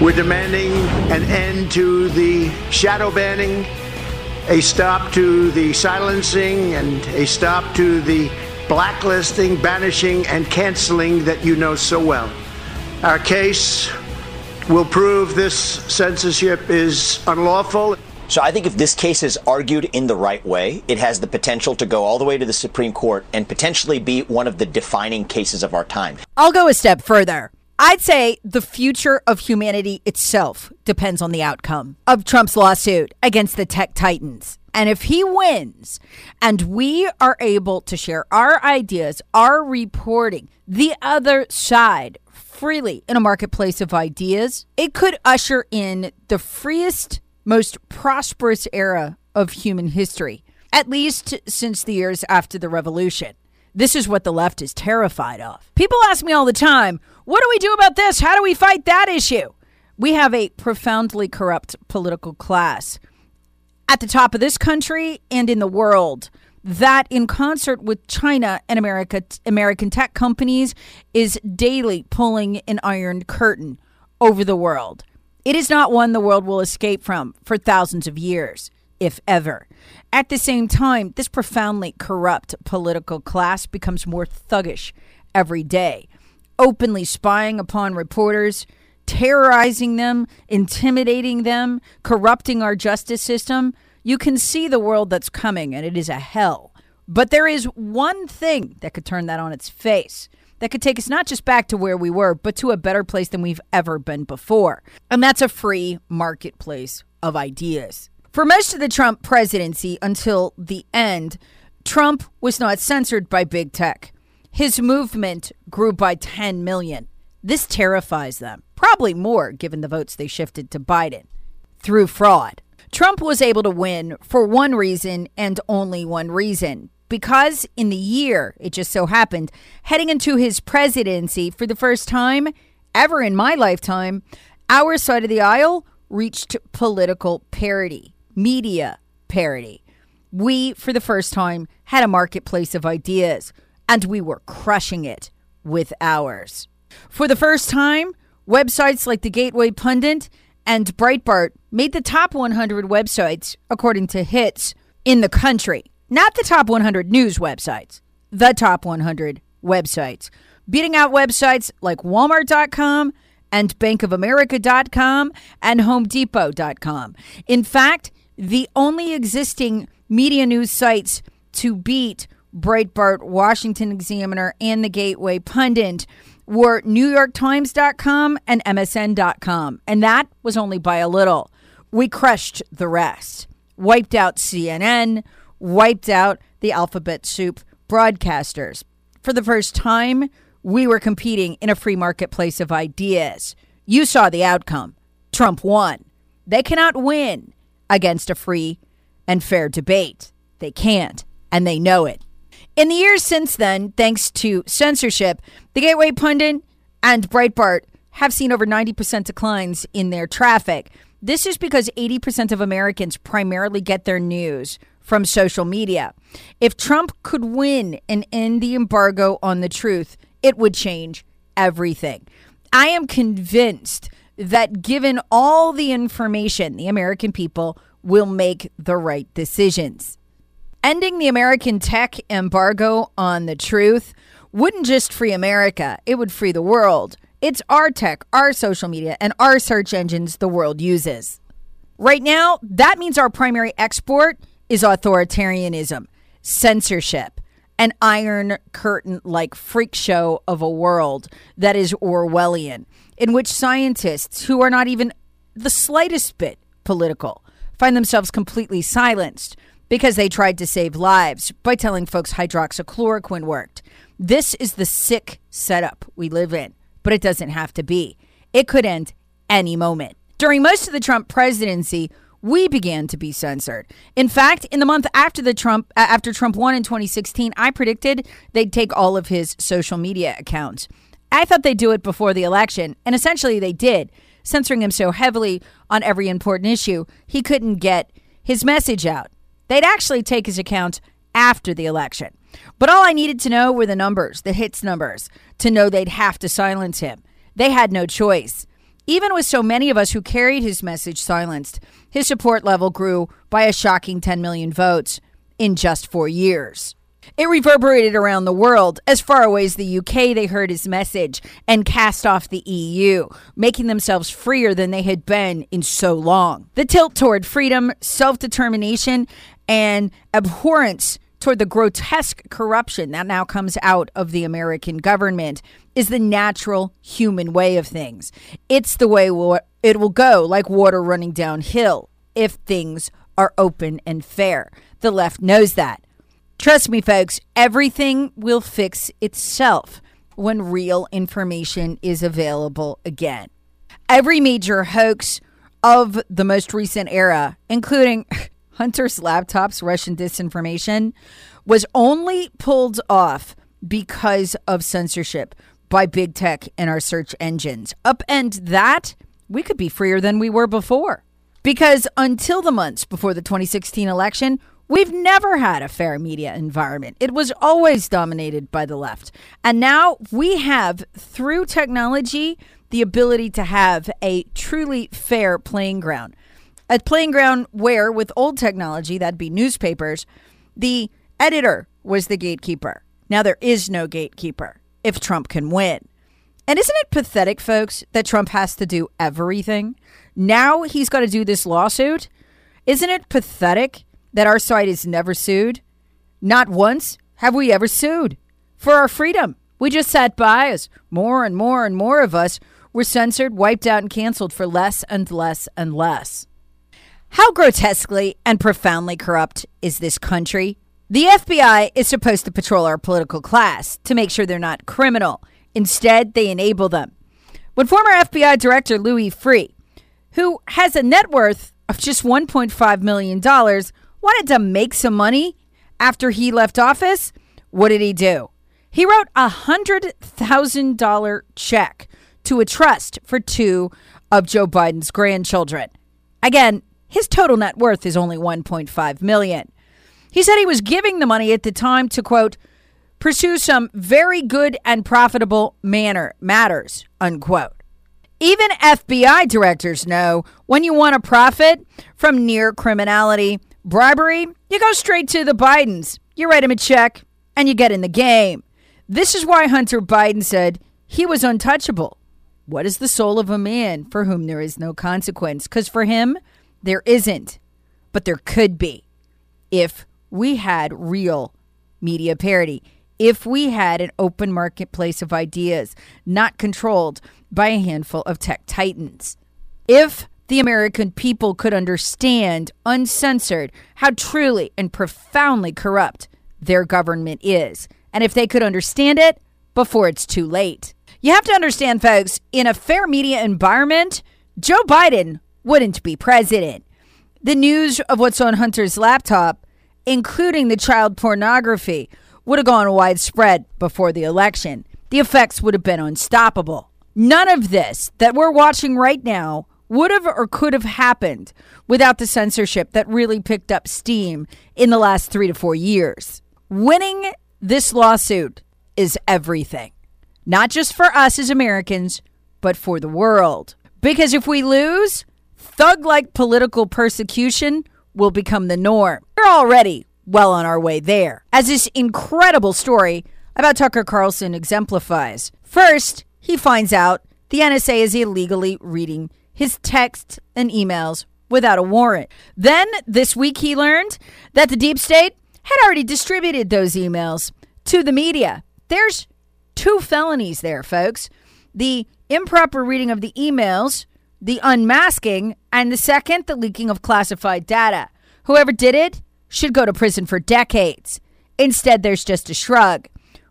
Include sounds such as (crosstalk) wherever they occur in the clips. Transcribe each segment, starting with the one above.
We're demanding an end to the shadow banning, a stop to the silencing, and a stop to the blacklisting, banishing, and canceling that you know so well. Our case will prove this censorship is unlawful. So I think if this case is argued in the right way, it has the potential to go all the way to the Supreme Court and potentially be one of the defining cases of our time. I'll go a step further. I'd say the future of humanity itself depends on the outcome of Trump's lawsuit against the tech titans. And if he wins and we are able to share our ideas, our reporting, the other side freely in a marketplace of ideas, it could usher in the freest most prosperous era of human history, at least since the years after the revolution. This is what the left is terrified of. People ask me all the time, what do we do about this? How do we fight that issue? We have a profoundly corrupt political class at the top of this country and in the world that in concert with China and America American tech companies is daily pulling an iron curtain over the world. It is not one the world will escape from for thousands of years, if ever. At the same time, this profoundly corrupt political class becomes more thuggish every day, openly spying upon reporters, terrorizing them, intimidating them, corrupting our justice system. You can see the world that's coming, and it is a hell. But there is one thing that could turn that on its face that could take us not just back to where we were, but to a better place than we've ever been before. And that's a free marketplace of ideas. For most of the Trump presidency until the end, Trump was not censored by big tech. His movement grew by 10 million. This terrifies them, probably more given the votes they shifted to Biden through fraud. Trump was able to win for one reason and only one reason because in the year, it just so happened, heading into his presidency for the first time ever in my lifetime, our side of the aisle reached political parity, media parity. We, for the first time, had a marketplace of ideas, and we were crushing it with ours. For the first time, websites like the Gateway Pundit and Breitbart made the top 100 websites, according to hits, in the country. Not the top 100 news websites, the top 100 websites, beating out websites like Walmart.com and bankofamerica.com and homedepot.com. In fact, the only existing media news sites to beat Breitbart, Washington Examiner, and the Gateway Pundit were NewYorkTimes.com and MSN.com, and that was only by a little. We crushed the rest, wiped out CNN, wiped out the alphabet soup broadcasters. For the first time, we were competing in a free marketplace of ideas. You saw the outcome. Trump won. They cannot win against a free and fair debate. They can't, and they know it. In the years since then, thanks to censorship, the Gateway Pundit and Breitbart have seen over 90% declines in their traffic. This is because 80% of Americans primarily get their news from social media. If Trump could win and end the embargo on the truth, it would change everything. I am convinced that given all the information, the American people will make the right decisions. Ending the American tech embargo on the truth wouldn't just free America, it would free the world. It's our tech, our social media, and our search engines the world uses. Right now, that means our primary export is authoritarianism, censorship, an iron curtain like freak show of a world that is Orwellian, in which scientists who are not even the slightest bit political find themselves completely silenced because they tried to save lives by telling folks hydroxychloroquine worked. This is the sick setup we live in, but it doesn't have to be. It could end any moment. During most of the Trump presidency, we began to be censored. In fact, in the month after the Trump uh, after Trump won in 2016, I predicted they'd take all of his social media accounts. I thought they'd do it before the election, and essentially they did, censoring him so heavily on every important issue, he couldn't get his message out. They'd actually take his account after the election. But all I needed to know were the numbers, the hits numbers, to know they'd have to silence him. They had no choice. Even with so many of us who carried his message silenced, his support level grew by a shocking 10 million votes in just four years. It reverberated around the world. As far away as the UK, they heard his message and cast off the EU, making themselves freer than they had been in so long. The tilt toward freedom, self determination, and abhorrence toward the grotesque corruption that now comes out of the American government is the natural human way of things. It's the way it will go, like water running downhill, if things are open and fair. The left knows that. Trust me, folks, everything will fix itself when real information is available again. Every major hoax of the most recent era, including (laughs) Hunter's laptop's Russian disinformation, was only pulled off because of censorship by big tech and our search engines. Upend that, we could be freer than we were before. Because until the months before the 2016 election, We've never had a fair media environment. It was always dominated by the left. And now we have, through technology, the ability to have a truly fair playing ground. A playing ground where, with old technology, that'd be newspapers, the editor was the gatekeeper. Now there is no gatekeeper if Trump can win. And isn't it pathetic, folks, that Trump has to do everything? Now he's got to do this lawsuit. Isn't it pathetic that our site is never sued? Not once have we ever sued for our freedom. We just sat by as more and more and more of us were censored, wiped out, and canceled for less and less and less. How grotesquely and profoundly corrupt is this country? The FBI is supposed to patrol our political class to make sure they're not criminal. Instead, they enable them. When former FBI Director Louis Freeh, who has a net worth of just $1.5 million, wanted to make some money after he left office, what did he do? He wrote a $100,000 check to a trust for two of Joe Biden's grandchildren. Again, his total net worth is only 1.5 million. He said he was giving the money at the time to quote pursue some very good and profitable manner matters unquote. Even FBI directors know when you want to profit from near criminality, Bribery, you go straight to the Bidens. You write him a check and you get in the game. This is why Hunter Biden said he was untouchable. What is the soul of a man for whom there is no consequence? Because for him, there isn't, but there could be if we had real media parity, if we had an open marketplace of ideas not controlled by a handful of tech titans. If the American people could understand, uncensored, how truly and profoundly corrupt their government is. And if they could understand it before it's too late. You have to understand, folks, in a fair media environment, Joe Biden wouldn't be president. The news of what's on Hunter's laptop, including the child pornography, would have gone widespread before the election. The effects would have been unstoppable. None of this that we're watching right now would have or could have happened without the censorship that really picked up steam in the last three to four years. Winning this lawsuit is everything, not just for us as Americans, but for the world. Because if we lose, thug like political persecution will become the norm. We're already well on our way there, as this incredible story about Tucker Carlson exemplifies. First, he finds out the NSA is illegally reading his texts and emails without a warrant. Then this week he learned that the deep state had already distributed those emails to the media. There's two felonies there, folks. The improper reading of the emails, the unmasking, and the second, the leaking of classified data. Whoever did it should go to prison for decades. Instead, there's just a shrug.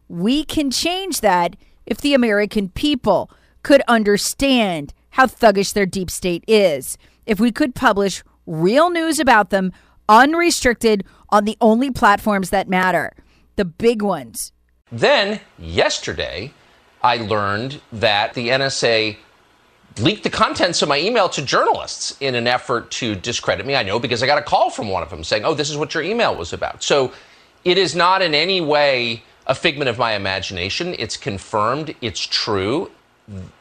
We can change that if the American people could understand how thuggish their deep state is. If we could publish real news about them unrestricted on the only platforms that matter, the big ones. Then, yesterday, I learned that the NSA leaked the contents of my email to journalists in an effort to discredit me. I know because I got a call from one of them saying, oh, this is what your email was about. So it is not in any way a figment of my imagination. It's confirmed, it's true.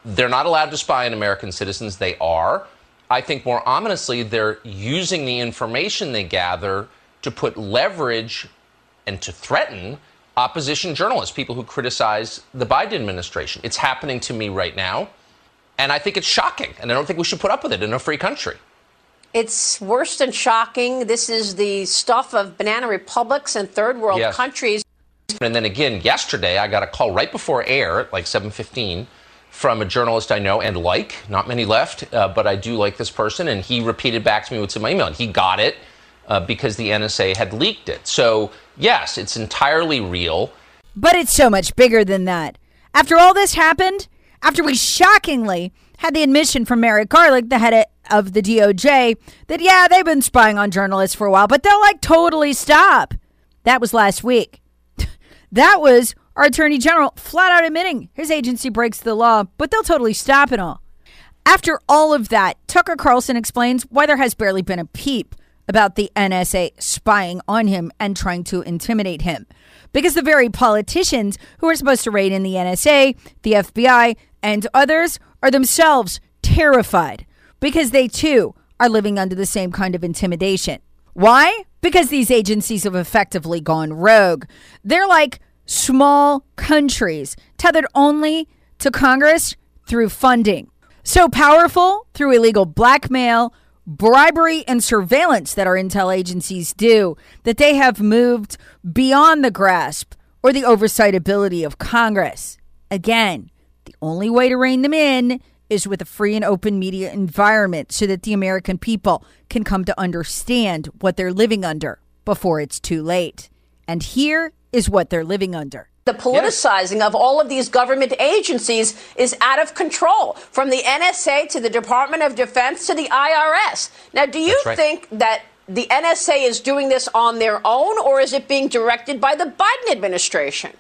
they're not allowed to spy on American citizens. They are. I think more ominously, they're using the information they gather to put leverage and to threaten opposition journalists, people who criticize the Biden administration. It's happening to me right now. And I think it's shocking. And I don't think we should put up with it in a free country. It's worse than shocking. This is the stuff of banana republics and third world yes. countries. And then again, yesterday, I got a call right before air at like 715 from a journalist I know and like. Not many left, uh, but I do like this person. And he repeated back to me what's in my email. And he got it uh, because the NSA had leaked it. So, yes, it's entirely real. But it's so much bigger than that. After all this happened, after we shockingly had the admission from Merrick Garland, the head of the DOJ, that yeah, they've been spying on journalists for a while, but they'll like totally stop. That was last week. (laughs) that was our Attorney General flat out admitting his agency breaks the law, but they'll totally stop it all. After all of that, Tucker Carlson explains why there has barely been a peep about the NSA spying on him and trying to intimidate him. Because the very politicians who are supposed to rein in the NSA, the FBI, and others are themselves terrified because they too are living under the same kind of intimidation. Why? Because these agencies have effectively gone rogue. They're like small countries tethered only to Congress through funding. So powerful through illegal blackmail, bribery and surveillance that our intel agencies do that they have moved beyond the grasp or the oversight ability of Congress. Again, the only way to rein them in is with a free and open media environment so that the American people can come to understand what they're living under before it's too late. And here is what they're living under. The politicizing yes. of all of these government agencies is out of control, from the NSA to the Department of Defense to the IRS. Now, do you right. think that the NSA is doing this on their own, or is it being directed by the Biden administration?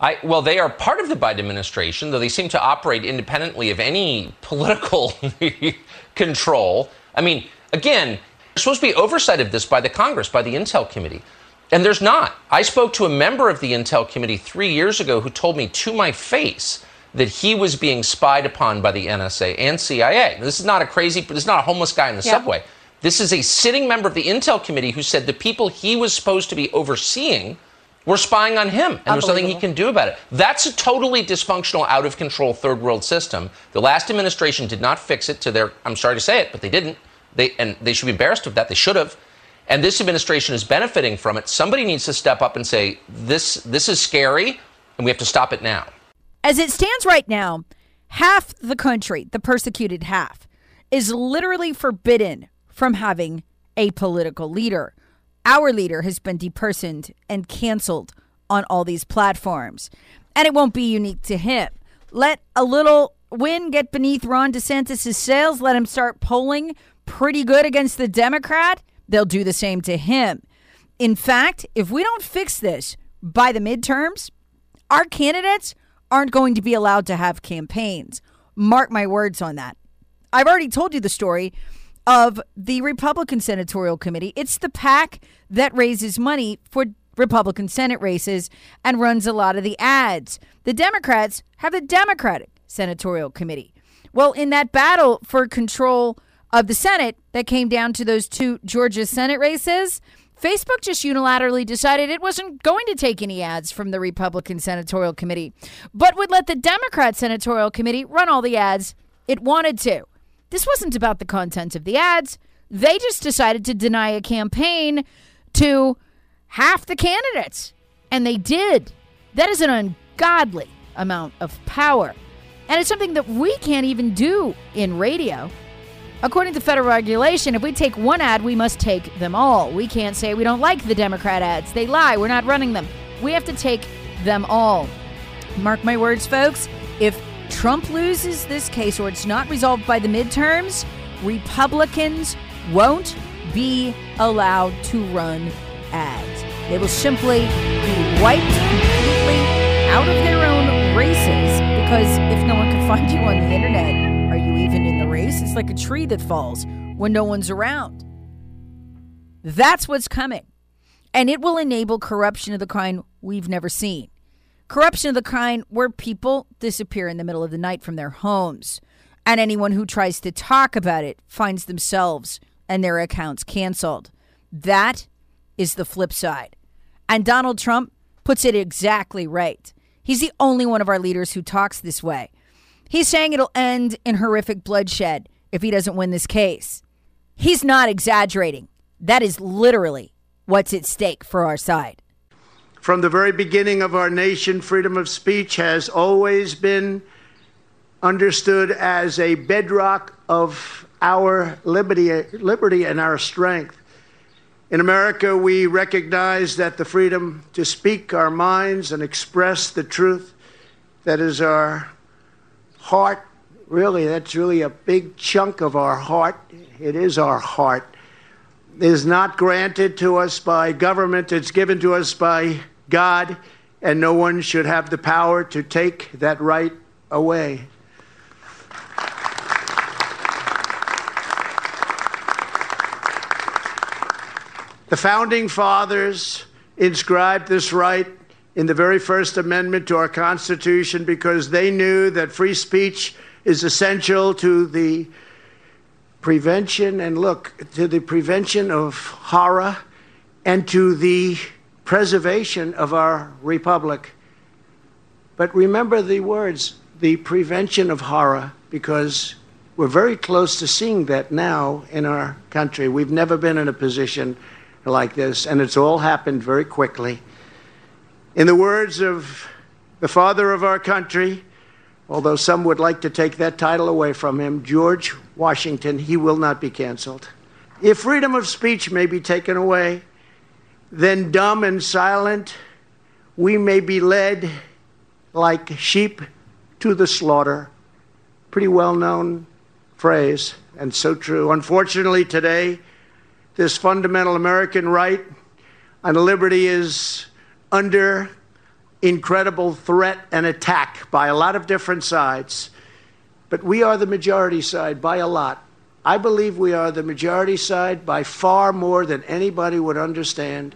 I, well, they are part of the Biden administration, though they seem to operate independently of any political (laughs) control. I mean, again, there's supposed to be oversight of this by the Congress, by the Intel Committee. And there's not. I spoke to a member of the Intel Committee three years ago who told me to my face that he was being spied upon by the NSA and CIA. This is not a crazy, this is not a homeless guy in the yeah. subway. This is a sitting member of the Intel Committee who said the people he was supposed to be overseeing were spying on him, and there's nothing he can do about it. That's a totally dysfunctional, out of control third world system. The last administration did not fix it to their. I'm sorry to say it, but they didn't. They and they should be embarrassed of that. They should have and this administration is benefiting from it. Somebody needs to step up and say, this, this is scary, and we have to stop it now. As it stands right now, half the country, the persecuted half, is literally forbidden from having a political leader. Our leader has been depersoned and canceled on all these platforms. And it won't be unique to him. Let a little win get beneath Ron DeSantis' sails, let him start polling pretty good against the Democrat they'll do the same to him. In fact, if we don't fix this by the midterms, our candidates aren't going to be allowed to have campaigns. Mark my words on that. I've already told you the story of the Republican Senatorial Committee. It's the PAC that raises money for Republican Senate races and runs a lot of the ads. The Democrats have the Democratic Senatorial Committee. Well, in that battle for control of the Senate that came down to those two Georgia Senate races, Facebook just unilaterally decided it wasn't going to take any ads from the Republican Senatorial Committee, but would let the Democrat Senatorial Committee run all the ads it wanted to. This wasn't about the content of the ads. They just decided to deny a campaign to half the candidates. And they did. That is an ungodly amount of power. And it's something that we can't even do in radio. According to federal regulation, if we take one ad, we must take them all. We can't say we don't like the Democrat ads. They lie. We're not running them. We have to take them all. Mark my words, folks. If Trump loses this case or it's not resolved by the midterms, Republicans won't be allowed to run ads. They will simply be wiped completely out of their own races because if no one can (laughs) find you on the internet, are you even in the race. It's like a tree that falls when no one's around. That's what's coming. And it will enable corruption of the kind we've never seen. Corruption of the kind where people disappear in the middle of the night from their homes, and anyone who tries to talk about it finds themselves and their accounts canceled. That is the flip side. And Donald Trump puts it exactly right. He's the only one of our leaders who talks this way. He's saying it'll end in horrific bloodshed if he doesn't win this case. He's not exaggerating. That is literally what's at stake for our side. From the very beginning of our nation, freedom of speech has always been understood as a bedrock of our liberty, liberty and our strength. In America, we recognize that the freedom to speak our minds and express the truth that is our heart, really, that's really a big chunk of our heart. It is our heart. Is not granted to us by government, it's given to us by God, and no one should have the power to take that right away. The founding fathers inscribed this right in the very first amendment to our Constitution because they knew that free speech is essential to the prevention and look to the prevention of horror and to the preservation of our republic. But remember the words, the prevention of horror, because we're very close to seeing that now in our country. We've never been in a position like this, and it's all happened very quickly. In the words of the father of our country, although some would like to take that title away from him, George Washington, he will not be canceled. If freedom of speech may be taken away, then dumb and silent, we may be led like sheep to the slaughter. Pretty well known phrase, and so true. Unfortunately, today, this fundamental American right and liberty is under incredible threat and attack by a lot of different sides. But we are the majority side by a lot. I believe we are the majority side by far more than anybody would understand.